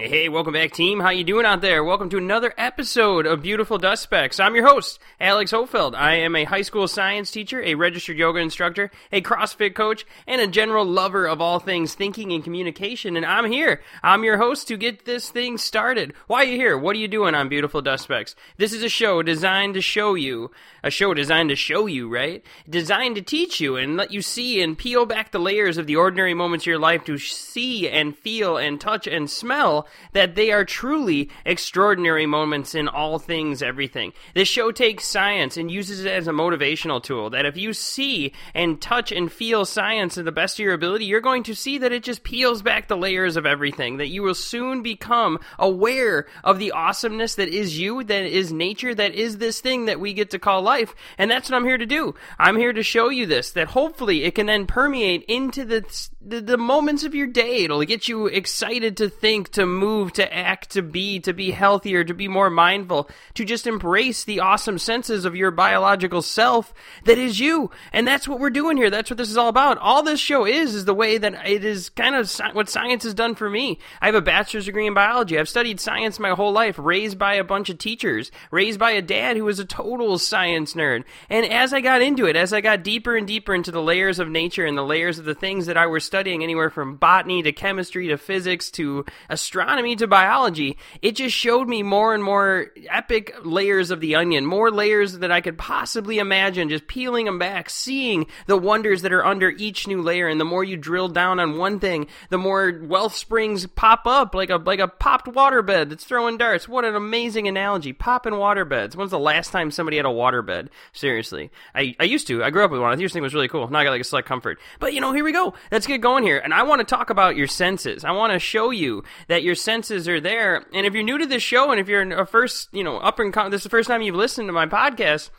Hey, hey, welcome back, team. How you doing out there? Welcome to another episode of Beautiful Dust Specks. I'm your host, Alex Hofeld. I am a high school science teacher, a registered yoga instructor, a CrossFit coach, and a general lover of all things thinking and communication. And I'm here. I'm your host to get this thing started. Why are you here? What are you doing on Beautiful Dust Specks? This is a show designed to show you, a show designed to show you, right? Designed to teach you and let you see and peel back the layers of the ordinary moments of your life to see and feel and touch and smell that they are truly extraordinary moments in all things, everything. This show takes science and uses it as a motivational tool. That if you see and touch and feel science to the best of your ability, you're going to see that it just peels back the layers of everything. That you will soon become aware of the awesomeness that is you, that is nature, that is this thing that we get to call life. And that's what I'm here to do. I'm here to show you this, that hopefully it can then permeate into the, the, the moments of your day. It'll get you excited to think, to move, to act, to be, to be healthier, to be more mindful, to just embrace the awesome senses of your biological self that is you. And that's what we're doing here. That's what this is all about. All this show is, is the way that it is kind of what science has done for me. I have a bachelor's degree in biology. I've studied science my whole life, raised by a bunch of teachers, raised by a dad who was a total science nerd. And as I got into it, as I got deeper and deeper into the layers of nature and the layers of the things that I was studying, anywhere from botany to chemistry to physics to astronomy to biology, it just showed me more and more epic layers of the onion, more layers that I could possibly imagine, just peeling them back, seeing the wonders that are under each new layer. And the more you drill down on one thing, the more wealth springs pop up like a like a popped waterbed that's throwing darts. What an amazing analogy! Popping waterbeds. When's the last time somebody had a waterbed? Seriously, I, I used to. I grew up with one. I used to think it was really cool. Now I got like a select comfort. But you know, here we go. Let's get going here. And I want to talk about your senses. I want to show you that your senses are there. And if you're new to this show, and if you're a first, you know, up and com- this is the first time you've listened to my podcast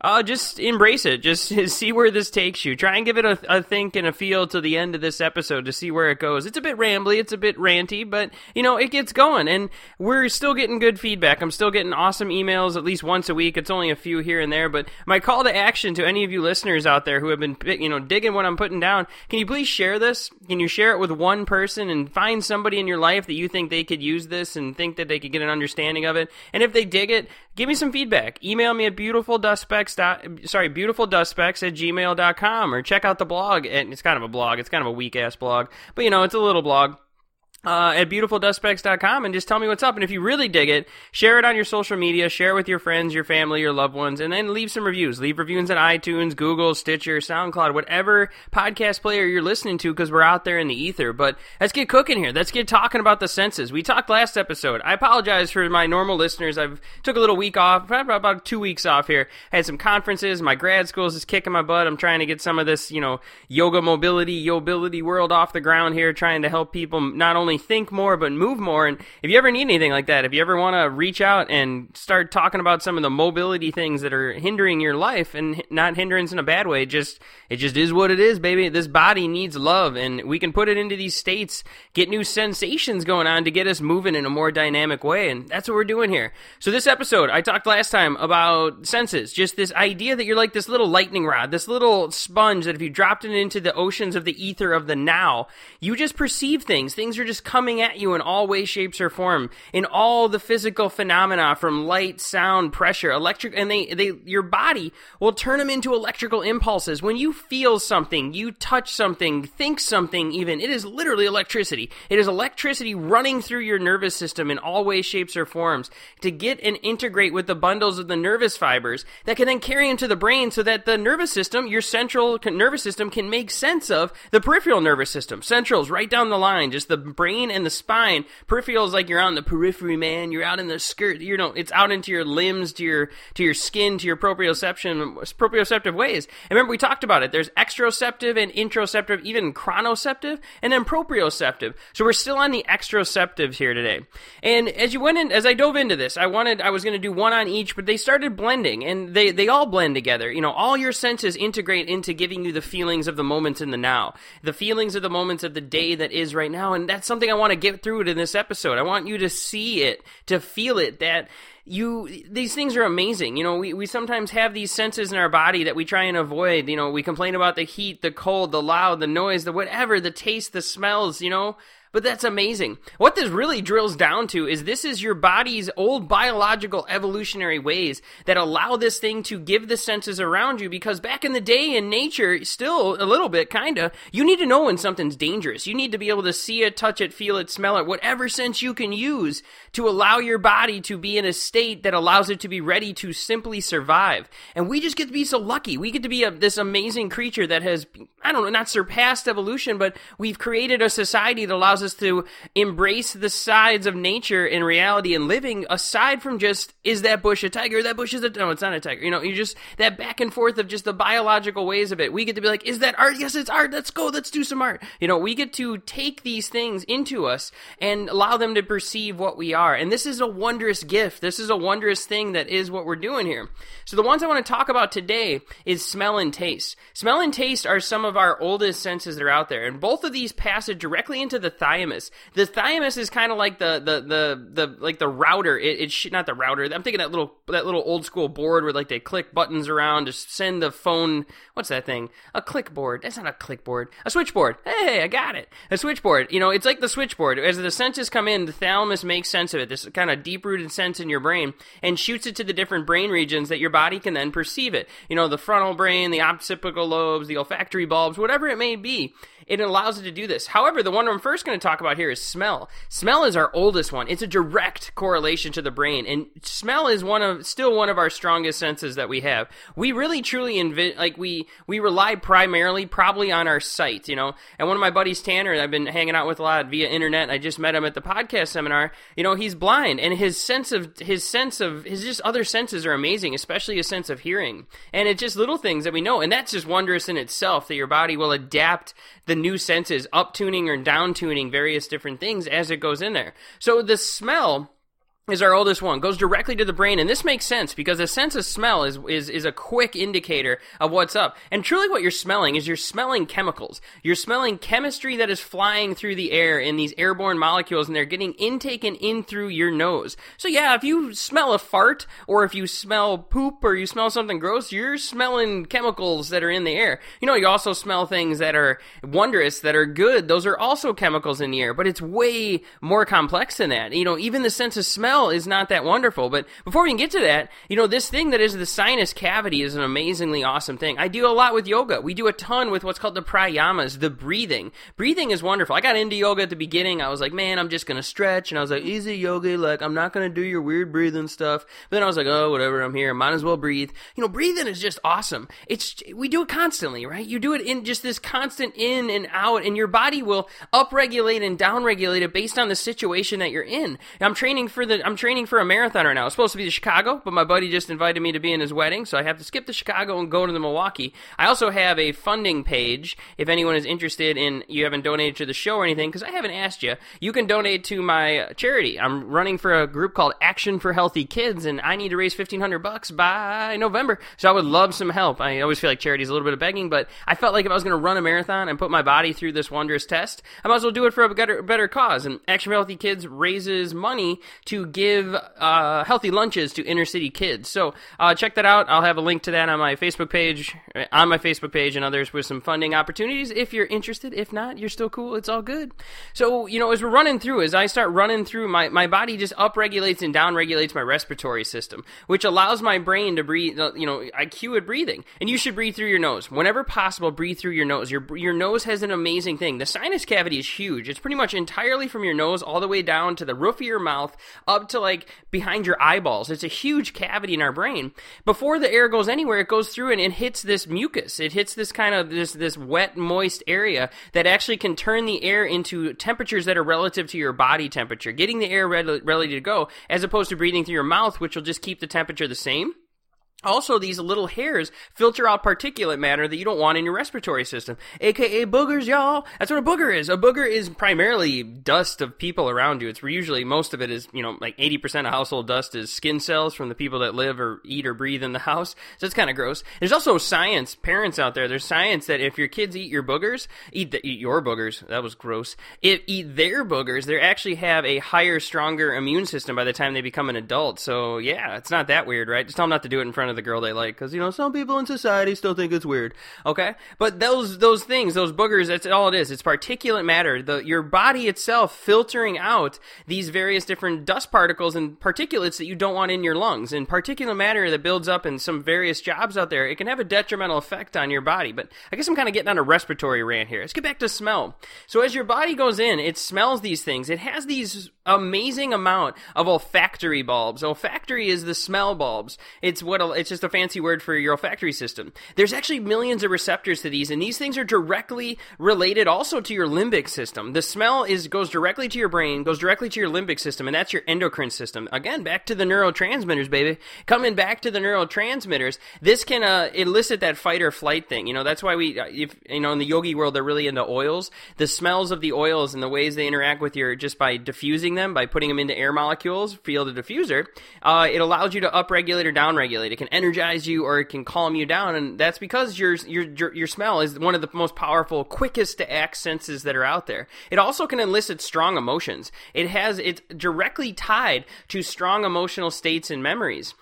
uh, just embrace it. Just see where this takes you. Try and give it a, a, think and a feel to the end of this episode to see where it goes. It's a bit rambly, it's a bit ranty, but you know it gets going, and we're still getting good feedback. I'm still getting awesome emails at least once a week. It's only a few here and there, but my call to action to any of you listeners out there who have been you know digging what I'm putting down, can you please share this? Can you share it with one person and find somebody in your life that you think they could use this and think that they could get an understanding of it? And if they dig it, give me some feedback. Email me at beautifuldustspecs sorry, beautifuldustspecs at gmail.com or check out the blog. And it's kind of a blog. It's kind of a weak ass blog, but you know, it's a little blog uh, at beautifuldustspecs.com and just tell me what's up. And if you really dig it, share it on your social media, share it with your friends, your family, your loved ones, and then leave some reviews. Leave reviews on iTunes, Google, Stitcher, SoundCloud, whatever podcast player you're listening to because we're out there in the ether. But let's get cooking here. Let's get talking about the senses. We talked last episode. I apologize for my normal listeners. I've took a little week off, about two weeks off here. Had some conferences. My grad school is kicking my butt. I'm trying to get some of this, you know, yoga mobility, yobility world off the ground here, trying to help people not only think more but move more. And if you ever need anything like that, if you ever want to reach out and start talking about some of the mobility things that are hindering your life and not hindrance in a bad way, just it just is what it is, baby. This body needs love, and we can put it into these states, get new sensations going on to get us moving in a more dynamic way, and that's what we're doing here. So this episode, I talked last time about senses, just this idea that you're like this little lightning rod, this little sponge that if you dropped it into the oceans of the ether of the now, you just perceive things. Things are just coming at you in all ways, shapes, or form, in all the physical phenomena from light, sound, pressure, electric, and they, they, your body will turn them into electrical impulses. When you feel something, you touch something, think something, even, it is literally electricity. It is electricity running through your nervous system in all ways, shapes, or forms to get and integrate with the bundles of the nervous fibers that can then carry into the brain so that the nervous system, your central nervous system, can make sense of the peripheral nervous system. Central's right down the line, just the brain and the spine. Peripheral is like you're on the periphery, man. You're out in the skirt. You know, it's out into your limbs, to your to your skin, to your proprioception, proprioceptive ways. And remember, we talked about it. There's exteroceptive and introceptive, even chronoceptive, and then proprioceptive. So we're still on the exteroceptives here today. And as you went in, as I dove into this, I wanted, I was going to do one on each, but they started blending, and they they all blend together. You know, all your senses integrate into giving you the feelings of the moments in the now, the feelings of the moments of the day that is right now, and that's something I want to get through it in this episode. I want you to see it, to feel it, that you these things are amazing. You know we, we sometimes have these senses in our body that we try and avoid. You know we complain about the heat the cold the loud the noise the whatever the taste the smells you know But that's amazing. What this really drills down to is this is your body's old biological evolutionary ways that allow this thing to give the senses around you because back in the day in nature, still a little bit, kinda, you need to know when something's dangerous. You need to be able to see it, touch it, feel it, smell it, whatever sense you can use to allow your body to be in a state that allows it to be ready to simply survive. And we just get to be so lucky. We get to be a, this amazing creature that has, I don't know, not surpassed evolution, but we've created a society that allows us to embrace the sides of nature in reality and living aside from just is that bush a tiger? That bush is a no it's not a tiger. You know you just that back and forth of just the biological ways of it. We get to be like is that art? Yes it's art. Let's go. Let's do some art. You know we get to take these things into us and allow them to perceive what we are. And this is a wondrous gift. This is a wondrous thing that is what we're doing here. So the ones i want to talk about today is smell and taste. Smell and taste are some of our oldest senses that are out there. And both of these pass it directly into the thymus the thymus is kind of like the the the the like the router. It, it's not the router. I'm thinking that little that little old school board where like they click buttons around to send the phone. What's that thing? A clickboard. That's not a clickboard. A switchboard. Hey, I got it. A switchboard. You know, it's like the switchboard. As the senses come in, the thalamus makes sense of it. This kind of deep rooted sense in your brain and shoots it to the different brain regions that your body can then perceive it. You know, the frontal brain, the occipital lobes, the olfactory bulbs, whatever it may be. It allows it to do this. However, the one I'm first going to talk about here is smell. Smell is our oldest one. It's a direct correlation to the brain, and smell is one of still one of our strongest senses that we have. We really truly invi- like we we rely primarily probably on our sight, you know. And one of my buddies Tanner, I've been hanging out with a lot via internet. I just met him at the podcast seminar. You know, he's blind, and his sense of his sense of his just other senses are amazing, especially his sense of hearing. And it's just little things that we know, and that's just wondrous in itself that your body will adapt the new senses, up tuning or down tuning various different things as it goes in there. So the smell is our oldest one goes directly to the brain and this makes sense because the sense of smell is, is is a quick indicator of what's up. And truly what you're smelling is you're smelling chemicals. You're smelling chemistry that is flying through the air in these airborne molecules and they're getting intaken in through your nose. So yeah if you smell a fart or if you smell poop or you smell something gross you're smelling chemicals that are in the air. You know you also smell things that are wondrous that are good. Those are also chemicals in the air but it's way more complex than that. You know even the sense of smell smell is not that wonderful. But before we can get to that, you know, this thing that is the sinus cavity is an amazingly awesome thing. I do a lot with yoga. We do a ton with what's called the pranayamas, the breathing. Breathing is wonderful. I got into yoga at the beginning. I was like, man, I'm just going to stretch. And I was like, easy yoga. Like, I'm not going to do your weird breathing stuff. But then I was like, oh, whatever. I'm here. Might as well breathe. You know, breathing is just awesome. It's, we do it constantly, right? You do it in just this constant in and out and your body will upregulate and downregulate it based on the situation that you're in. I'm training for the, I'm training for a marathon right now. It's supposed to be the Chicago, but my buddy just invited me to be in his wedding, so I have to skip the Chicago and go to the Milwaukee. I also have a funding page if anyone is interested in you haven't donated to the show or anything because I haven't asked you. You can donate to my charity. I'm running for a group called Action for Healthy Kids, and I need to raise fifteen hundred bucks by November. So I would love some help. I always feel like charity is a little bit of begging, but I felt like if I was going to run a marathon and put my body through this wondrous test, I might as well do it for a better, better cause. And Action for Healthy Kids raises money to give uh, healthy lunches to inner city kids. So uh, check that out. I'll have a link to that on my Facebook page, on my Facebook page, and others with some funding opportunities if you're interested. If not, you're still cool. It's all good. So you know, as we're running through, as I start running through, my my body just upregulates and downregulates my respiratory system, which allows my brain to breathe. Uh, you know, I cue it breathing, and you should breathe through your nose whenever possible. Breathe through your nose. Your your nose has an amazing thing. The sinus cavity is huge. It's pretty much entirely from your nose all the way down to the roof of your mouth, up to like behind your eyeballs. It's a huge cavity in our brain. Before the air goes anywhere, it goes through and it hits this mucus. It hits this kind of this this wet, moist area that actually can turn the air into temperatures that are relative to your body temperature, getting the air ready, ready to go, as opposed to breathing through your mouth, which will just keep the temperature the same. Also, these little hairs filter out particulate matter that you don't want in your respiratory system, aka boogers, y'all. That's what a booger is. A booger is primarily dust of people around you. It's usually most of it is, you know, like 80% of household dust is skin cells from the people that live or eat or breathe in the house. So it's kind of gross. There's also science, parents out there, there's science that if your kids eat your boogers, eat, the, eat your boogers, that was gross. If eat their boogers, they actually have a higher, stronger immune system by the time they become an adult. So yeah, it's not that weird, right? Just tell them not to do it in front front of the girl they like because you know some people in society still think it's weird. Okay, but those those things, those boogers, that's all it is. It's particulate matter. The your body itself filtering out these various different dust particles and particulates that you don't want in your lungs. And particulate matter that builds up in some various jobs out there, it can have a detrimental effect on your body. But I guess I'm kind of getting on a respiratory rant here. Let's get back to smell. So as your body goes in, it smells these things. It has these amazing amount of olfactory bulbs. Olfactory is the smell bulbs. It's what it's just a fancy word for your olfactory system. There's actually millions of receptors to these, and these things are directly related also to your limbic system. The smell is goes directly to your brain, goes directly to your limbic system, and that's your endocrine system. Again, back to the neurotransmitters, baby. Coming back to the neurotransmitters, this can uh, elicit that fight or flight thing. You know, that's why we, uh, if you know, in the yogi world, they're really into oils. The smells of the oils and the ways they interact with your just by diffusing them, by putting them into air molecules, feel the diffuser, uh, it allows you to upregulate or downregulate. It can energize you or it can calm you down, and that's because your your your smell is one of the most powerful, quickest to act senses that are out there. It also can elicit strong emotions. It has it's directly tied to strong emotional states and memories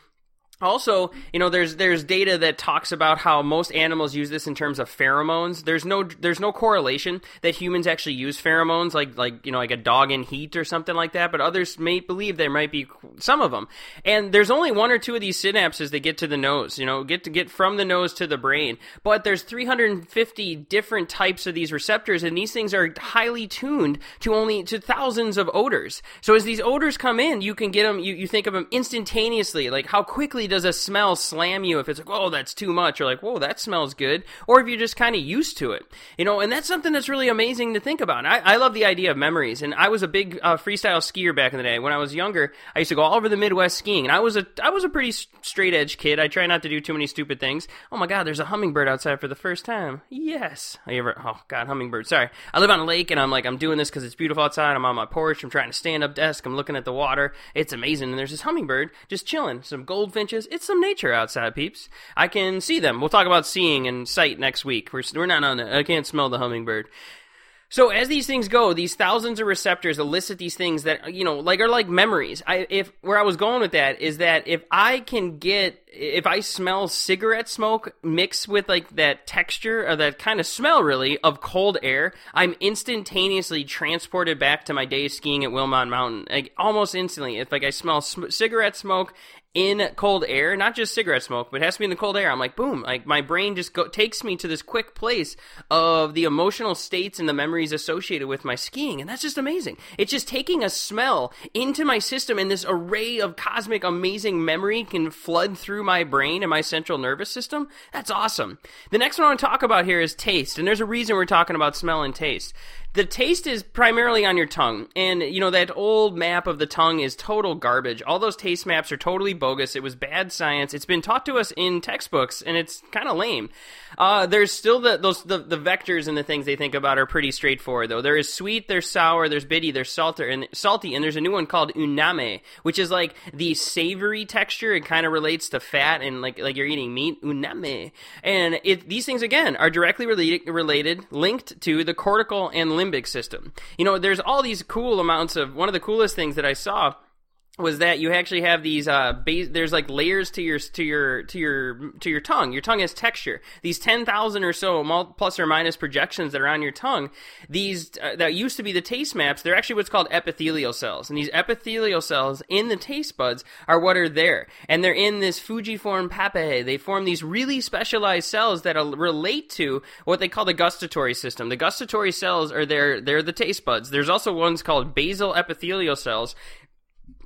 also you know there's there's data that talks about how most animals use this in terms of pheromones. There's no there's no correlation that humans actually use pheromones like like you know like a dog in heat or something like that but others may believe there might be some of them and there's only one or two of these synapses that get to the nose you know get to get from the nose to the brain. But there's 350 different types of these receptors and these things are highly tuned to only to thousands of odors. So as these odors come in you can get them you, you think of them instantaneously like how quickly does a smell slam you if it's like, oh, that's too much, or like, whoa, that smells good, or if you're just kind of used to it, you know, and that's something that's really amazing to think about. I, I, love the idea of memories, and I was a big uh, freestyle skier back in the day. When I was younger, I used to go all over the Midwest skiing, and I was a I was a pretty straight edge kid. I try not to do too many stupid things. Oh my God, there's a hummingbird outside for the first time. Yes, I ever. Oh God, hummingbird. Sorry, I live on a lake, and I'm like, I'm doing this because it's beautiful outside. I'm on my porch. I'm trying to stand up desk. I'm looking at the water. It's amazing, and there's this hummingbird just chilling. Some goldfinches it's some nature outside, peeps. I can see them. We'll talk about seeing and sight next week. We're, we're not on it. I can't smell the hummingbird. So as these things go, these thousands of receptors elicit these things that you know, like are like memories. I if where I was going with that is that if I can get if I smell cigarette smoke mixed with like that texture or that kind of smell really of cold air, I'm instantaneously transported back to my days skiing at Wilmot Mountain. Like almost instantly. If like I smell sm- cigarette smoke in cold air, not just cigarette smoke, but it has to be in the cold air. I'm like, boom, like my brain just go, takes me to this quick place of the emotional states and the memories associated with my skiing. And that's just amazing. It's just taking a smell into my system and this array of cosmic amazing memory can flood through my brain and my central nervous system. That's awesome. The next one I want to talk about here is taste. And there's a reason we're talking about smell and taste the taste is primarily on your tongue. And you know that old map of the tongue is total garbage. All those taste maps are totally bogus. It was bad science. It's been taught to us in textbooks and it's kind of lame. Uh, there's still the those the, the vectors and the things they think about are pretty straightforward though. There is sweet there's sour there's bitty there's salty and salty and there's a new one called umami which is like the savory texture. It kind of relates to fat and like like you're eating meat. Umami and it these things again are directly related related linked to the cortical and limbic limbic system. You know, there's all these cool amounts of one of the coolest things that I saw was that you actually have these uh base, there's like layers to your to your to your to your tongue. Your tongue has texture. These 10,000 or so plus or minus projections that are on your tongue these uh, that used to be the taste maps they're actually what's called epithelial cells. And these epithelial cells in the taste buds are what are there. And they're in this fungiform papillae they form these really specialized cells that relate to what they call the gustatory system. The gustatory cells are there they're the taste buds. There's also ones called basal epithelial cells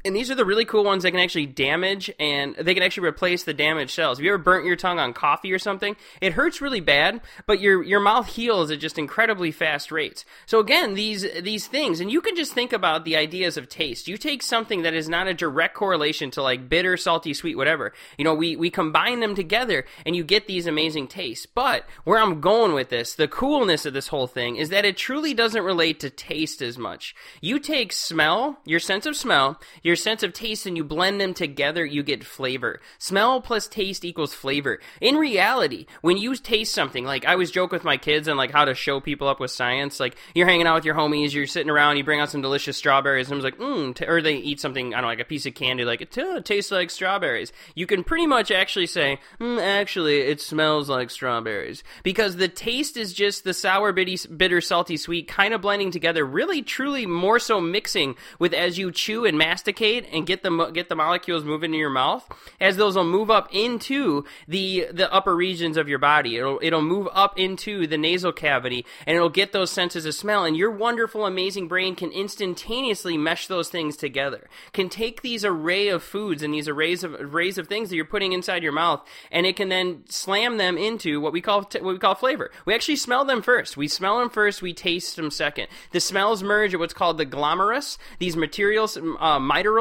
and these are the really cool ones that can actually damage and they can actually replace the damaged cells. Have you ever burnt your tongue on coffee or something? It hurts really bad, but your your mouth heals at just incredibly fast rates. So again, these these things, and you can just think about the ideas of taste. You take something that is not a direct correlation to like bitter, salty, sweet, whatever. You know, we we combine them together and you get these amazing tastes. But where I'm going with this, the coolness of this whole thing is that it truly doesn't relate to taste as much. You take smell, your sense of smell, your sense of taste, and you blend them together, you get flavor. Smell plus taste equals flavor. In reality, when you taste something, like I always joke with my kids and like how to show people up with science. Like you're hanging out with your homies, you're sitting around, you bring out some delicious strawberries, and I'm like, mmm, or they eat something, I don't know, like a piece of candy, like it, it tastes like strawberries. You can pretty much actually say, mm, actually, it smells like strawberries because the taste is just the sour, bitty, bitter, salty, sweet kind of blending together. Really, truly, more so mixing with as you chew and masticate and get the get the molecules moving in your mouth, as those will move up into the the upper regions of your body. It'll it'll move up into the nasal cavity and it'll get those senses of smell. And your wonderful, amazing brain can instantaneously mesh those things together. Can take these array of foods and these arrays of arrays of things that you're putting inside your mouth, and it can then slam them into what we call what we call flavor. We actually smell them first. We smell them first. We taste them second. The smells merge at what's called the glomerulus. These materials, uh,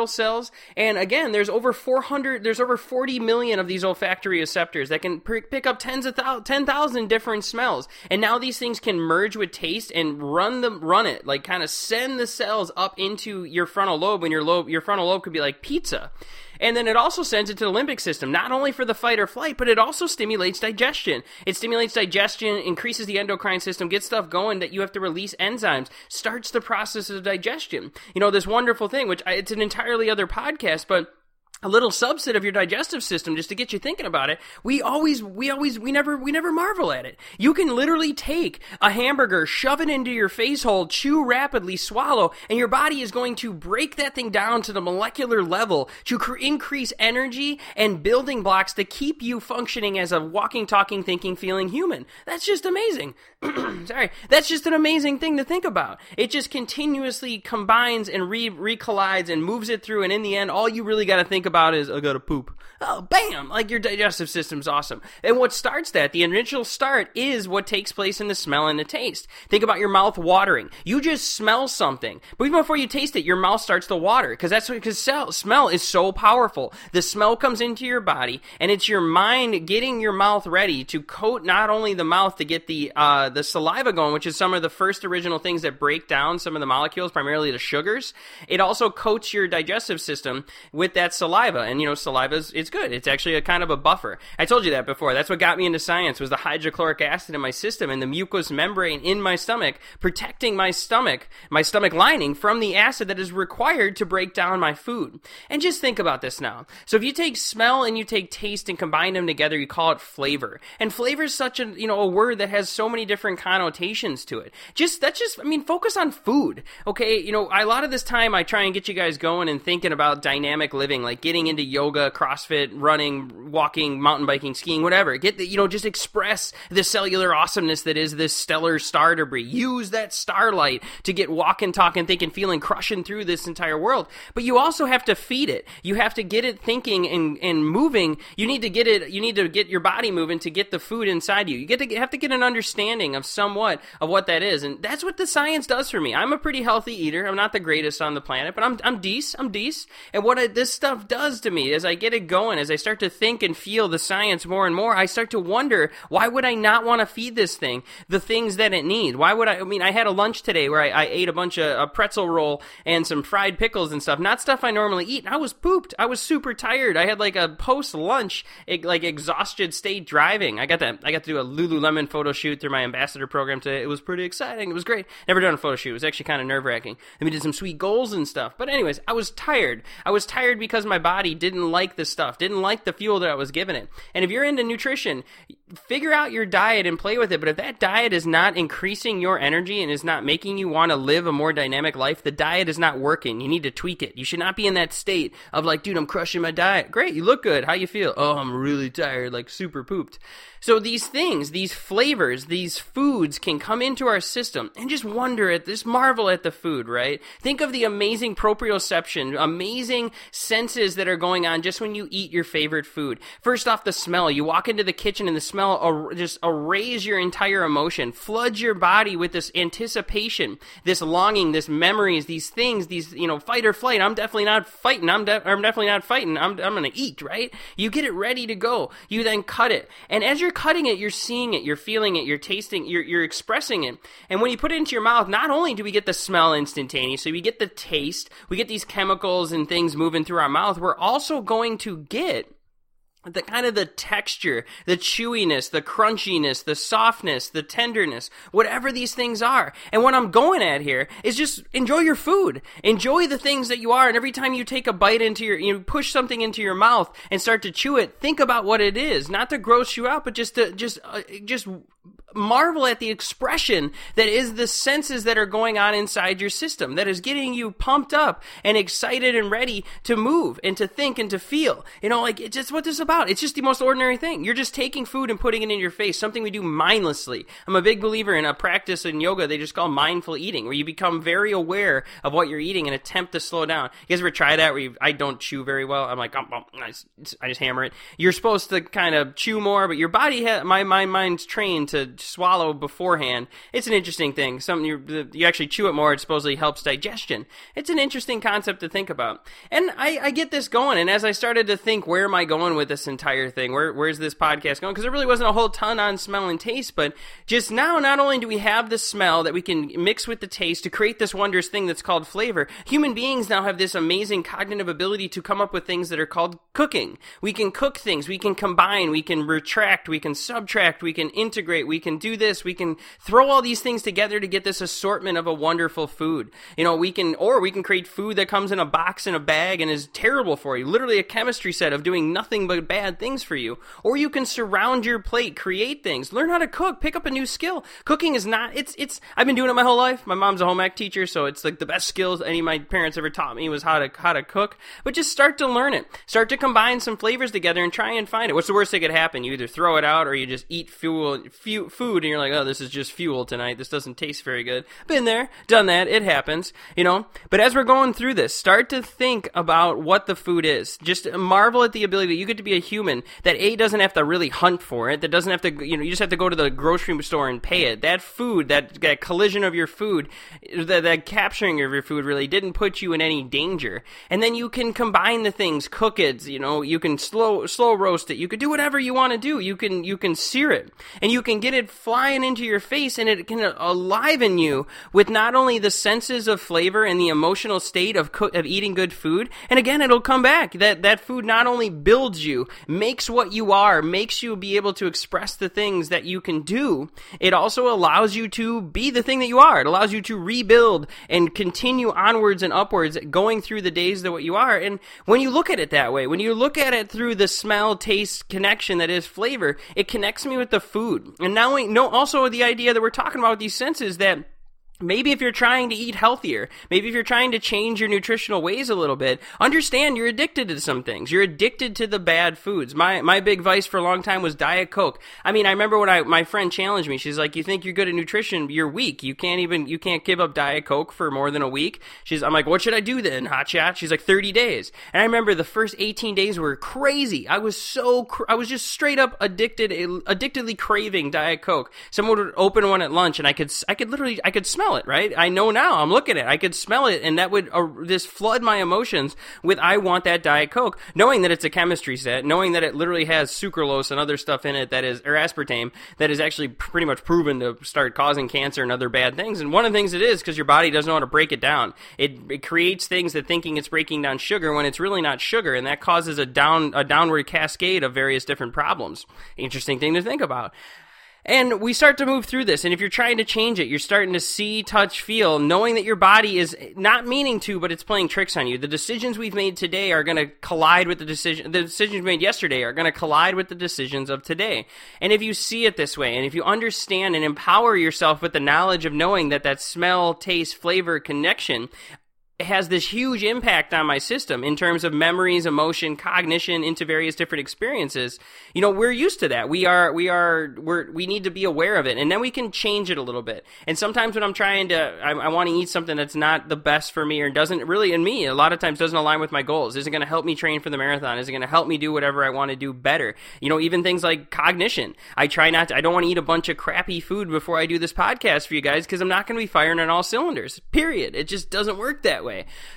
cells, and again, there's over 400. There's over 40 million of these olfactory receptors that can pick up tens of thousands, 10,000 different smells. And now these things can merge with taste and run them, run it, like kind of send the cells up into your frontal lobe. When your lobe, your frontal lobe could be like pizza. And then it also sends it to the limbic system, not only for the fight or flight, but it also stimulates digestion. It stimulates digestion, increases the endocrine system, gets stuff going that you have to release enzymes, starts the process of digestion. You know, this wonderful thing, which I, it's an entirely other podcast, but a little subset of your digestive system just to get you thinking about it we always we always we never we never marvel at it. You can literally take a hamburger shove it into your face hole chew rapidly swallow and your body is going to break that thing down to the molecular level to cr- increase energy and building blocks to keep you functioning as a walking talking thinking feeling human. That's just amazing sorry that's just an amazing thing to think about it just continuously combines and re recollides and moves it through and in the end all you really got to think about is I gotta poop. Oh, bam! Like your digestive system's awesome. And what starts that, the initial start, is what takes place in the smell and the taste. Think about your mouth watering. You just smell something, but even before you taste it, your mouth starts to water because that's because smell is so powerful. The smell comes into your body, and it's your mind getting your mouth ready to coat not only the mouth to get the uh, Uh, the saliva going, which is some of the first original things that break down some of the molecules, primarily the sugars. It also coats your digestive system with that saliva saliva, and you know, saliva is it's good. It's actually a kind of a buffer. I told you that before. That's what got me into science was the hydrochloric acid in my system and the mucous membrane in my stomach protecting my stomach, my stomach lining from the acid that is required to break down my food. And just think about this now. So if you take smell and you take taste and combine them together, you call it flavor. And flavor is such a you know a word that has so many different connotations to it. Just that's just I mean focus on food. Okay, you know, a lot of this time I try and get you guys going and thinking about dynamic living, like getting into yoga, CrossFit, running, walking, mountain biking, skiing, whatever. Get the, you know, just express the cellular awesomeness that is this stellar star debris. Use that starlight to get walking, talking, thinking, feeling, crushing through this entire world. But you also have to feed it. You have to get it thinking and, and moving. You need to get it, you need to get your body moving to get the food inside you. You get to have to get an understanding of somewhat of what that is. And that's what the science does for me. I'm a pretty healthy eater. I'm not the greatest on the planet, but I'm, I'm decent. I'm decent. And what I, this stuff does does to me as I get it going, as I start to think and feel the science more and more, I start to wonder why would I not want to feed this thing the things that it needs? Why would I? I mean, I had a lunch today where I, I ate a bunch of a pretzel roll and some fried pickles and stuff, not stuff I normally eat. I was pooped. I was super tired. I had like a post lunch like exhausted state driving. I got that. I got to do a Lululemon photo shoot through my ambassador program today. It was pretty exciting. It was great. Never done a photo shoot. It was actually kind of nerve wracking. Then we did some sweet goals and stuff. But anyways, I was tired. I was tired because my body didn't like the stuff, didn't like the fuel that I was giving it. And if you're into nutrition, figure out your diet and play with it. But if that diet is not increasing your energy and is not making you want to live a more dynamic life, the diet is not working. You need to tweak it. You should not be in that state of like, dude, I'm crushing my diet. Great, you look good. How you feel? Oh, I'm really tired, like super pooped. So these things, these flavors, these foods can come into our system and just wonder at this, marvel at the food, right? Think of the amazing proprioception, amazing senses that are going on just when you eat your favorite food. First off, the smell. You walk into the kitchen and the smell smell just erase your entire emotion, floods your body with this anticipation, this longing, this memories, these things, these, you know, fight or flight. I'm definitely not fighting. I'm, de- I'm definitely not fighting. I'm, I'm to eat, right? You get it ready to go. You then cut it. And as you're cutting it, you're seeing it, you're feeling it, you're tasting, you're, you're expressing it. And when you put it into your mouth, not only do we get the smell instantaneously, we get the taste, we get these chemicals and things moving through our mouth, we're also going to get the kind of the texture, the chewiness, the crunchiness, the softness, the tenderness, whatever these things are. And what I'm going at here is just enjoy your food. Enjoy the things that you are. And every time you take a bite into your, you push something into your mouth and start to chew it, think about what it is. Not to gross you out, but just to, just, uh, just marvel at the expression that is the senses that are going on inside your system that is getting you pumped up and excited and ready to move and to think and to feel. You know like it's just what this is about. It's just the most ordinary thing. You're just taking food and putting it in your face something we do mindlessly. I'm a big believer in a practice in yoga they just call mindful eating where you become very aware of what you're eating and attempt to slow down. You guys ever try that where you, i don't chew very well i'm like oh, oh, I, just, I just hammer it. You're supposed to kind of chew more but your body ha- my, my mind's trained to swallow beforehand. It's an interesting thing. Something you you actually chew it more. It supposedly helps digestion. It's an interesting concept to think about. And I, I get this going. And as I started to think, where am I going with this entire thing? Where where's this podcast going? Because there really wasn't a whole ton on smell and taste, but just now, not only do we have the smell that we can mix with the taste to create this wondrous thing that's called flavor, human beings now have this amazing cognitive ability to come up with things that are called cooking. We can cook things. We can combine. We can retract. We can subtract. We can integrate. We can can do this. We can throw all these things together to get this assortment of a wonderful food. You know, we can, or we can create food that comes in a box in a bag and is terrible for you. Literally a chemistry set of doing nothing but bad things for you. Or you can surround your plate, create things, learn how to cook, pick up a new skill. Cooking is not, it's, it's, I've been doing it my whole life. My mom's a home ec teacher, so it's like the best skills any of my parents ever taught me was how to, how to cook. But just start to learn it. Start to combine some flavors together and try and find it. What's the worst that could happen? You either throw it out or you just eat fuel, fuel food and you're like, oh, this is just fuel tonight. This doesn't taste very good. Been there, done that. It happens, you know. But as we're going through this, start to think about what the food is. Just marvel at the ability that you get to be a human that A doesn't have to really hunt for it. That doesn't have to, you know, you just have to go to the grocery store and pay it. That food, that, that collision of your food, that, that capturing of your food really didn't put you in any danger. And then you can combine the things, cook it, you know, you can slow slow roast it. You could do whatever you want to do. You can you can sear it, and you can get it flying into your face and it can aliven you with not only the senses of flavor and the emotional state of co- of eating good food and again it'll come back. That that food not only builds you makes what you are makes you be able to express the things that you can do it also allows you to be the thing that you are. It allows you to rebuild and continue onwards and upwards going through the days that what you are. And when you look at it that way when you look at it through the smell taste connection that is flavor it connects me with the food. And now know also the idea that we're talking about with these senses that Maybe if you're trying to eat healthier, maybe if you're trying to change your nutritional ways a little bit, understand you're addicted to some things. You're addicted to the bad foods. My my big vice for a long time was Diet Coke. I mean, I remember when I my friend challenged me. She's like, "You think you're good at nutrition? You're weak. You can't even you can't give up Diet Coke for more than a week." She's I'm like, "What should I do then, hot shot?" She's like, "30 days." And I remember the first 18 days were crazy. I was so I was just straight up addicted addictedly craving Diet Coke. Someone would open one at lunch and I could I could literally I could smell smell it, right? I know now. I'm looking at it. I could smell it, and that would uh, just flood my emotions with I want that Diet Coke, knowing that it's a chemistry set, knowing that it literally has sucralose and other stuff in it that is, or aspartame, that is actually pretty much proven to start causing cancer and other bad things. And one of the things it is because your body doesn't know how to break it down. It, it creates things that thinking it's breaking down sugar when it's really not sugar, and that causes a down a downward cascade of various different problems. Interesting thing to think about. And we start to move through this. And if you're trying to change it, you're starting to see, touch, feel, knowing that your body is not meaning to, but it's playing tricks on you. The decisions we've made today are going to collide with the decision, the decisions made yesterday are going to collide with the decisions of today. And if you see it this way, and if you understand and empower yourself with the knowledge of knowing that that smell, taste, flavor connection has this huge impact on my system in terms of memories, emotion, cognition into various different experiences. You know, we're used to that. We are, we are, we're, we need to be aware of it and then we can change it a little bit. And sometimes when I'm trying to, I, I want to eat something that's not the best for me or doesn't really, in me, a lot of times doesn't align with my goals. Is it going to help me train for the marathon? Is it going to help me do whatever I want to do better? You know, even things like cognition. I try not to, I don't want to eat a bunch of crappy food before I do this podcast for you guys because I'm not going to be firing on all cylinders. Period. It just doesn't work that way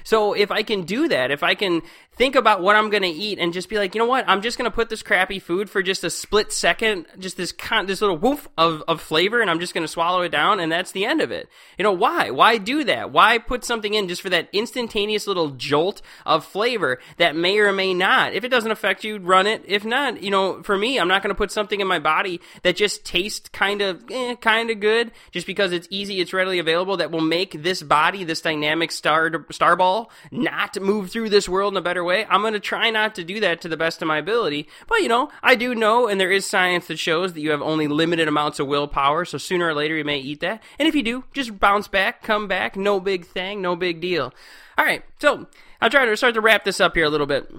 So if I can do that, if I can think about what I'm going to eat and just be like, you know what, I'm just going to put this crappy food for just a split second, just this con- this little woof of, of flavor, and I'm just going to swallow it down, and that's the end of it. You know why? Why do that? Why put something in just for that instantaneous little jolt of flavor that may or may not? If it doesn't affect you, run it. If not, you know, for me, I'm not going to put something in my body that just tastes kind of eh, kind of good just because it's easy, it's readily available that will make this body, this dynamic star star ball, not move through this world in a better way. I'm going to try not to do that to the best of my ability. But, you know, I do know, and there is science that shows that you have only limited amounts of willpower, so sooner or later you may eat that. And if you do, just bounce back, come back, no big thing, no big deal. All right, so I'll try to start to wrap this up here a little bit.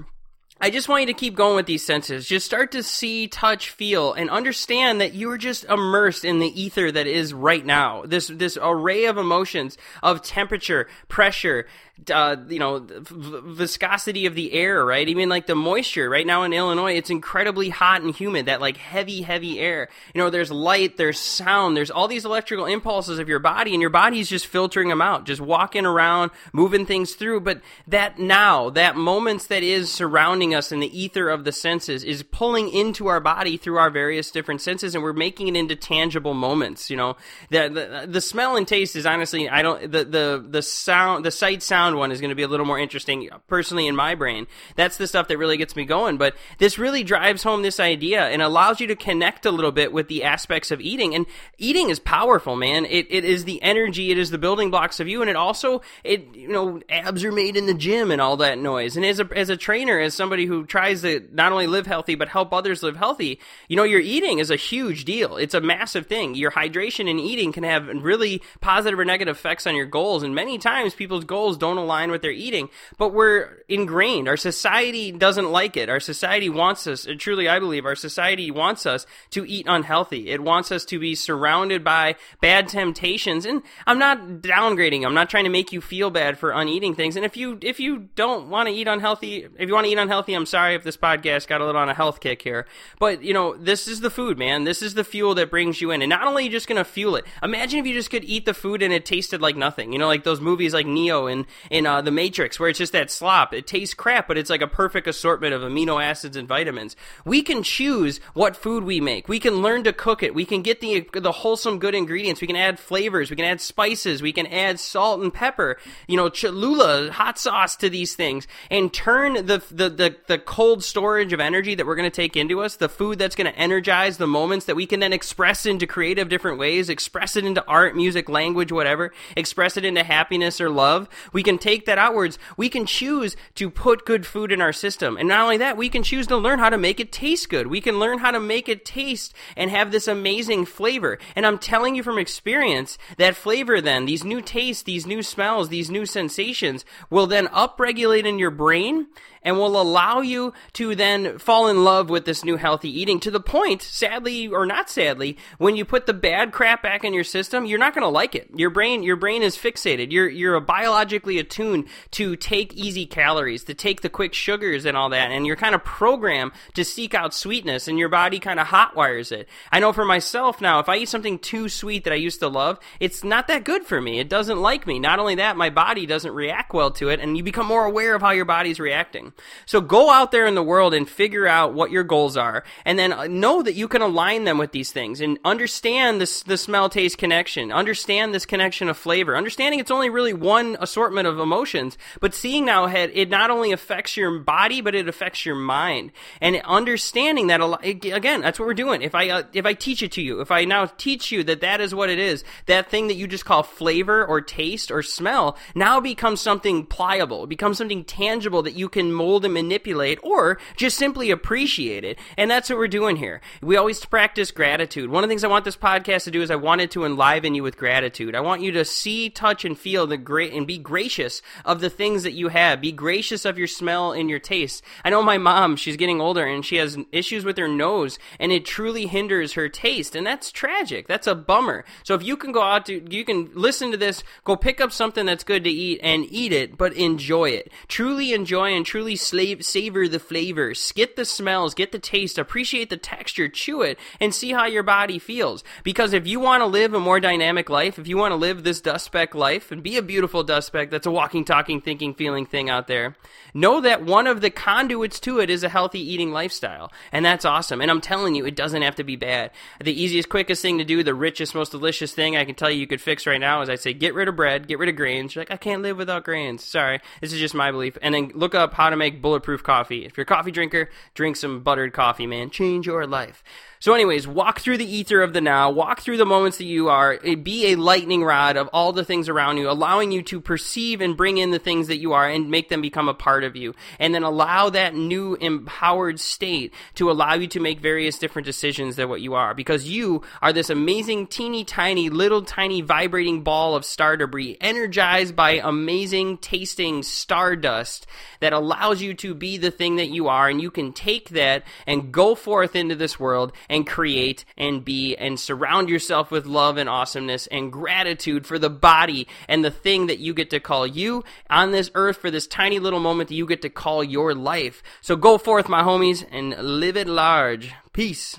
I just want you to keep going with these senses. Just start to see, touch, feel, and understand that you are just immersed in the ether that is right now. This this array of emotions, of temperature, pressure, uh, you know, viscosity of the air, right? Even like the moisture right now in Illinois, it's incredibly hot and humid, that like heavy, heavy air. You know, there's light, there's sound, there's all these electrical impulses of your body and your body's just filtering them out, just walking around, moving things through. But that now, that moments that is surrounding us in the ether of the senses is pulling into our body through our various different senses and we're making it into tangible moments, you know. The, the, the smell and taste is honestly, I don't, the, the, the sound, the sight sound one is going to be a little more interesting personally in my brain. That's the stuff that really gets me going. But this really drives home this idea and allows you to connect a little bit with the aspects of eating. And eating is powerful, man. It, it is the energy. It is the building blocks of you. And it also, it, you know, abs are made in the gym and all that noise. And as a, as a trainer, as somebody who tries to not only live healthy, but help others live healthy, you know, your eating is a huge deal. It's a massive thing. Your hydration and eating can have really positive or negative effects on your goals. And many times people's goals don't don't align with their eating, but we're ingrained. Our society doesn't like it. Our society wants us, truly, I believe, our society wants us to eat unhealthy. It wants us to be surrounded by bad temptations. And I'm not downgrading. I'm not trying to make you feel bad for uneating things. And if you, if you don't want to eat unhealthy, if you want to eat unhealthy, I'm sorry if this podcast got a little on a health kick here. But, you know, this is the food, man. This is the fuel that brings you in. And not only are you just going to fuel it, imagine if you just could eat the food and it tasted like nothing. You know, like those movies like Neo and, in uh, the Matrix, where it's just that slop. It tastes crap, but it's like a perfect assortment of amino acids and vitamins. We can choose what food we make. We can learn to cook it. We can get the the wholesome, good ingredients. We can add flavors. We can add spices. We can add salt and pepper. You know, Cholula, hot sauce to these things, and turn the the the, the cold storage of energy that we're going to take into us, the food that's going to energize the moments that we can then express into creative different ways, express it into art, music, language, whatever, express it into happiness or love. We can take that outwards, we can choose to put good food in our system. And not only that, we can choose to learn how to make it taste good. We can learn how to make it taste and have this amazing flavor. And I'm telling you from experience, that flavor then, these new tastes, these new smells, these new sensations will then upregulate in your brain and will allow you to then fall in love with this new healthy eating to the point, sadly or not sadly, when you put the bad crap back in your system, you're not going to like it. Your brain, your brain is fixated. You're, you're a biologically attuned to take easy calories, to take the quick sugars and all that. And you're kind of programmed to seek out sweetness and your body kind of hotwires it. I know for myself now, if I eat something too sweet that I used to love, it's not that good for me. It doesn't like me. Not only that, my body doesn't react well to it and you become more aware of how your body's reacting. So go out there in the world and figure out what your goals are, and then uh, know that you can align them with these things and understand this the smell taste connection. Understand this connection of flavor. Understanding it's only really one assortment of emotions, but seeing now ahead, it not only affects your body, but it affects your mind. And understanding that again, that's what we're doing. If I uh, if I teach it to you, if I now teach you that that is what it is, that thing that you just call flavor or taste or smell now becomes something pliable. Becomes something tangible that you can mold and manipulate or just simply appreciate it. And that's what we're doing here. We always practice gratitude. One of the things I want this podcast to do is I want it to enliven you with gratitude. I want you to see, touch, and feel the great and be gracious gracious of the things that you have. Be gracious of your smell and your taste. I know my mom, she's getting older and she has issues with her nose and it truly hinders her taste. And that's tragic. That's a bummer. So if you can go out to, you can listen to this, go pick up something that's good to eat and eat it, but enjoy it. Truly enjoy and truly slave, savor the flavors. Get the smells, get the taste, appreciate the texture, chew it, and see how your body feels. Because if you want to live a more dynamic life, if you want to live this dust speck life and be a beautiful dust speck that's a walking, talking, thinking, feeling thing out there, know that one of the conduits to it is a healthy eating lifestyle. And that's awesome. And I'm telling you, it doesn't have to be bad. The easiest, quickest thing to do, the richest, most delicious thing I can tell you you could fix right now is I say get rid of bread, get rid of grains. You're like, I can't live without grains. Sorry. This is just my belief. And then look up how to make bulletproof coffee. If you're a coffee drinker, drink some buttered coffee, man. Change your life. So, anyways, walk through the ether of the now, walk through the moments that you are, be a lightning rod of all the things around you, allowing you to perceive and bring in the things that you are and make them become a part of you. And then allow that new empowered state to allow you to make various different decisions than what you are. Because you are this amazing, teeny tiny, little tiny vibrating ball of star debris, energized by amazing tasting stardust that allows you to be the thing that you are. And you can take that and go forth into this world and create and be and surround yourself with love and awesomeness and gratitude for the body and the thing that you get to call you on this earth for this tiny little moment that you get to call your life. So go forth, my homies, and live it large. Peace.